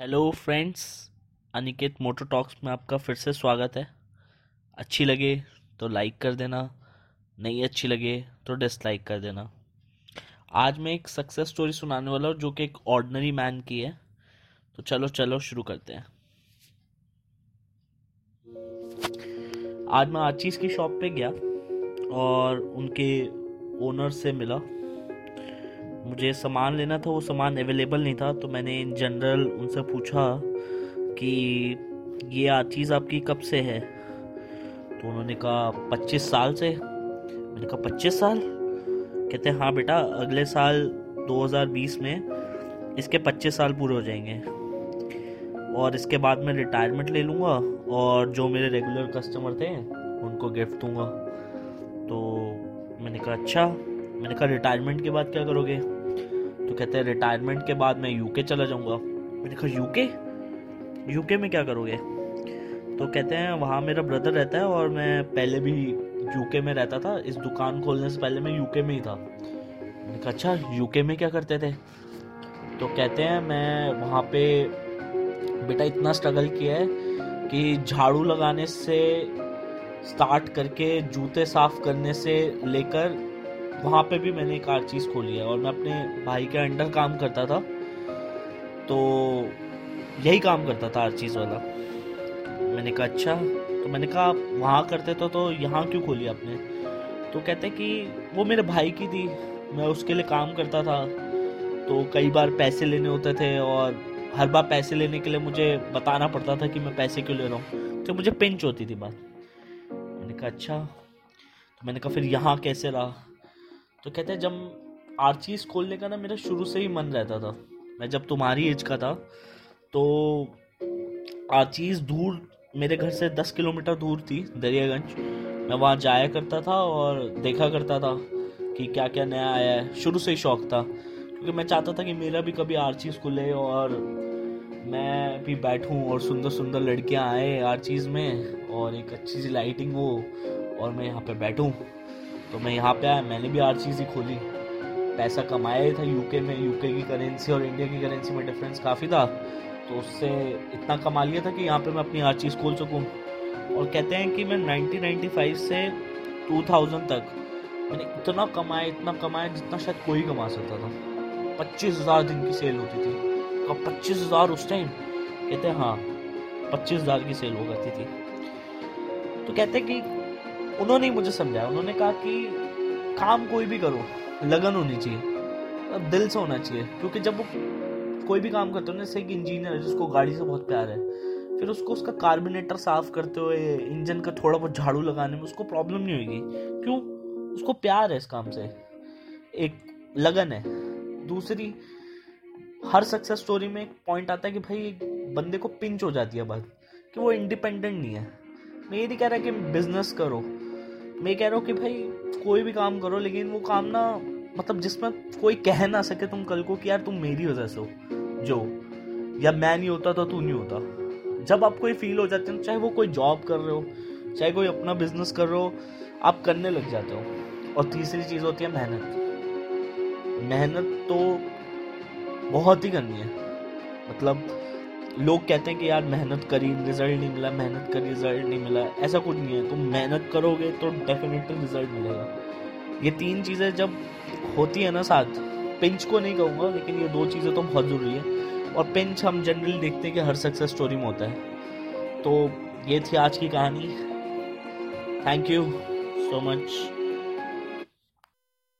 Hello friends, Aniket motor talks में आपका फिर से स्वागत है। अच्छी लगे तो लाइक कर देना, नहीं अच्छी लगे तो डिसलाइक कर देना। आज मैं एक सक्सेस स्टोरी सुनाने वाला हूँ, जो कि एक ऑर्डनरी मैन की है। तो चलो चलो शुरू करते हैं। आज मैं आचीज़ की शॉप पे गया और उनके ओनर से मिला। मुझे सामान लेना था, वो सामान अवेलेबल नहीं था तो मैंने इन जनरल उनसे पूछा कि ये चीज़ आपकी कब से है? तो उन्होंने कहा, पच्चीस साल से। मैंने कहा, पच्चीस साल? कहते हैं हाँ बेटा, अगले साल 2020 में इसके पच्चीस साल पूरे हो जाएँगे। और इसके बाद मैं रिटायरमेंट ले लूँगा और जो मेरे रेगुलर कस्टमर थे, उनको गिफ्ट दूँगा। तो मैंने कहा अच्छा। मैंने कहा रिटायरमेंट के बाद क्या करोगे? तो कहते हैं रिटायरमेंट के बाद मैं यूके चला जाऊँगा. मैंने कहा यूके यूके में क्या करोगे? तो कहते हैं, वहाँ मेरा ब्रदर रहता है और मैं पहले भी यूके में रहता था। इस दुकान खोलने से पहले मैं यूके में ही था। मैंने कहा अच्छा यूके में क्या करते थे? तो कहते हैं, मैं वहाँ पे, बेटा इतना स्ट्रगल किया है कि झाड़ू लगाने से स्टार्ट करके, जूते साफ़ करने से लेकर वहाँ पे भी मैंने एक आर चीज़ खोली है और मैं अपने भाई के अंडर काम करता था तो यही काम करता था हर चीज़ वाला। मैंने कहा अच्छा। तो मैंने कहा, आप वहाँ करते तो तो यहाँ क्यों खोली आपने? तो कहते कि वो मेरे भाई की थी, मैं उसके लिए काम करता था। तो कई बार पैसे लेने होते थे और हर बार पैसे लेने के लिए मुझे बताना पड़ता था कि मैं पैसे क्यों ले रहा हूँ। तो मुझे पिंच होती थी बात। मैंने कहा अच्छा। तो मैंने कहा, फिर यहाँ कैसे रहा? तो कहते हैं जब आर्चीज खोलने का ना मेरा शुरू से ही मन रहता था, मैं जब तुम्हारी एज का था तो आर्चीज दूर, मेरे घर से दस किलोमीटर दूर थी, दरियागंज। मैं वहाँ जाया करता था और देखा करता था कि क्या क्या नया आया है। शुरू से ही शौक था, क्योंकि मैं चाहता था कि मेरा भी कभी आर चीज़ खुले और मैं भी बैठूं और सुंदर सुंदर लड़कियाँ आए आर चीज़ में और एक अच्छी सी लाइटिंग हो और मैं यहाँ पे बैठूं। तो मैं यहाँ पे आया, मैंने भी हर चीज़ ही खोली। पैसा कमाया ही था यूके में यूके की करेंसी और इंडिया की करेंसी में डिफरेंस काफ़ी था। तो उससे इतना कमा लिया था कि यहाँ पे मैं अपनी हर चीज़ खोल सकूँ। और कहते हैं कि मैं 1995 से 2000 तक मैंने इतना कमाया इतना कमाया जितना शायद कोई कमा सकता था। पच्चीस हज़ार दिन की सेल होती थी। तो पच्चीस हज़ार उस टाइम कहते हैं हाँ पच्चीस हज़ार की सेल हो करती थी। तो कहते हैं कि उन्होंने ही मुझे समझाया। उन्होंने कहा कि काम कोई भी करो, लगन होनी चाहिए अब दिल से होना चाहिए, क्योंकि जब वो कोई भी काम करते हो जैसे एक इंजीनियर है, जिसको गाड़ी से बहुत प्यार है, फिर उसको उसका कार्बोनेटर साफ़ करते हुए इंजन का थोड़ा बहुत झाड़ू लगाने में उसको प्रॉब्लम नहीं होगी क्यों? उसको प्यार है इस काम से। एक लगन है। दूसरी, हर सक्सेस स्टोरी में एक पॉइंट आता है कि भाई, बंदे को पिंच हो जाती है बात, कि वो इंडिपेंडेंट नहीं है। मैं ये नहीं कह रहा कि बिज़नेस करो। मैं कह रहा हूँ कि भाई, कोई भी काम करो, लेकिन वो काम ना मतलब जिसमें कोई कह ना सके तुम कल को कि यार तुम मेरी वजह से हो, जो, या मैं नहीं होता तो तू नहीं होता। जब आपको ये फील हो जाती है, चाहे वो कोई जॉब कर रहे हो, चाहे कोई अपना बिज़नेस कर रहे हो, आप करने लग जाते हो। और तीसरी चीज़ होती है मेहनत। मेहनत तो बहुत ही करनी है। मतलब लोग कहते हैं कि यार, मेहनत करी रिज़ल्ट नहीं मिला, मेहनत करी रिज़ल्ट नहीं मिला, ऐसा कुछ नहीं है। तुम मेहनत करोगे तो डेफिनेटली रिज़ल्ट मिलेगा। ये तीन चीज़ें जब होती है ना साथ पिंच को नहीं कहूँगा, लेकिन ये दो चीज़ें तो बहुत ज़रूरी है। और पिंच हम जनरली देखते हैं कि हर सक्सेस स्टोरी में होता है। तो ये थी आज की कहानी। Thank you so much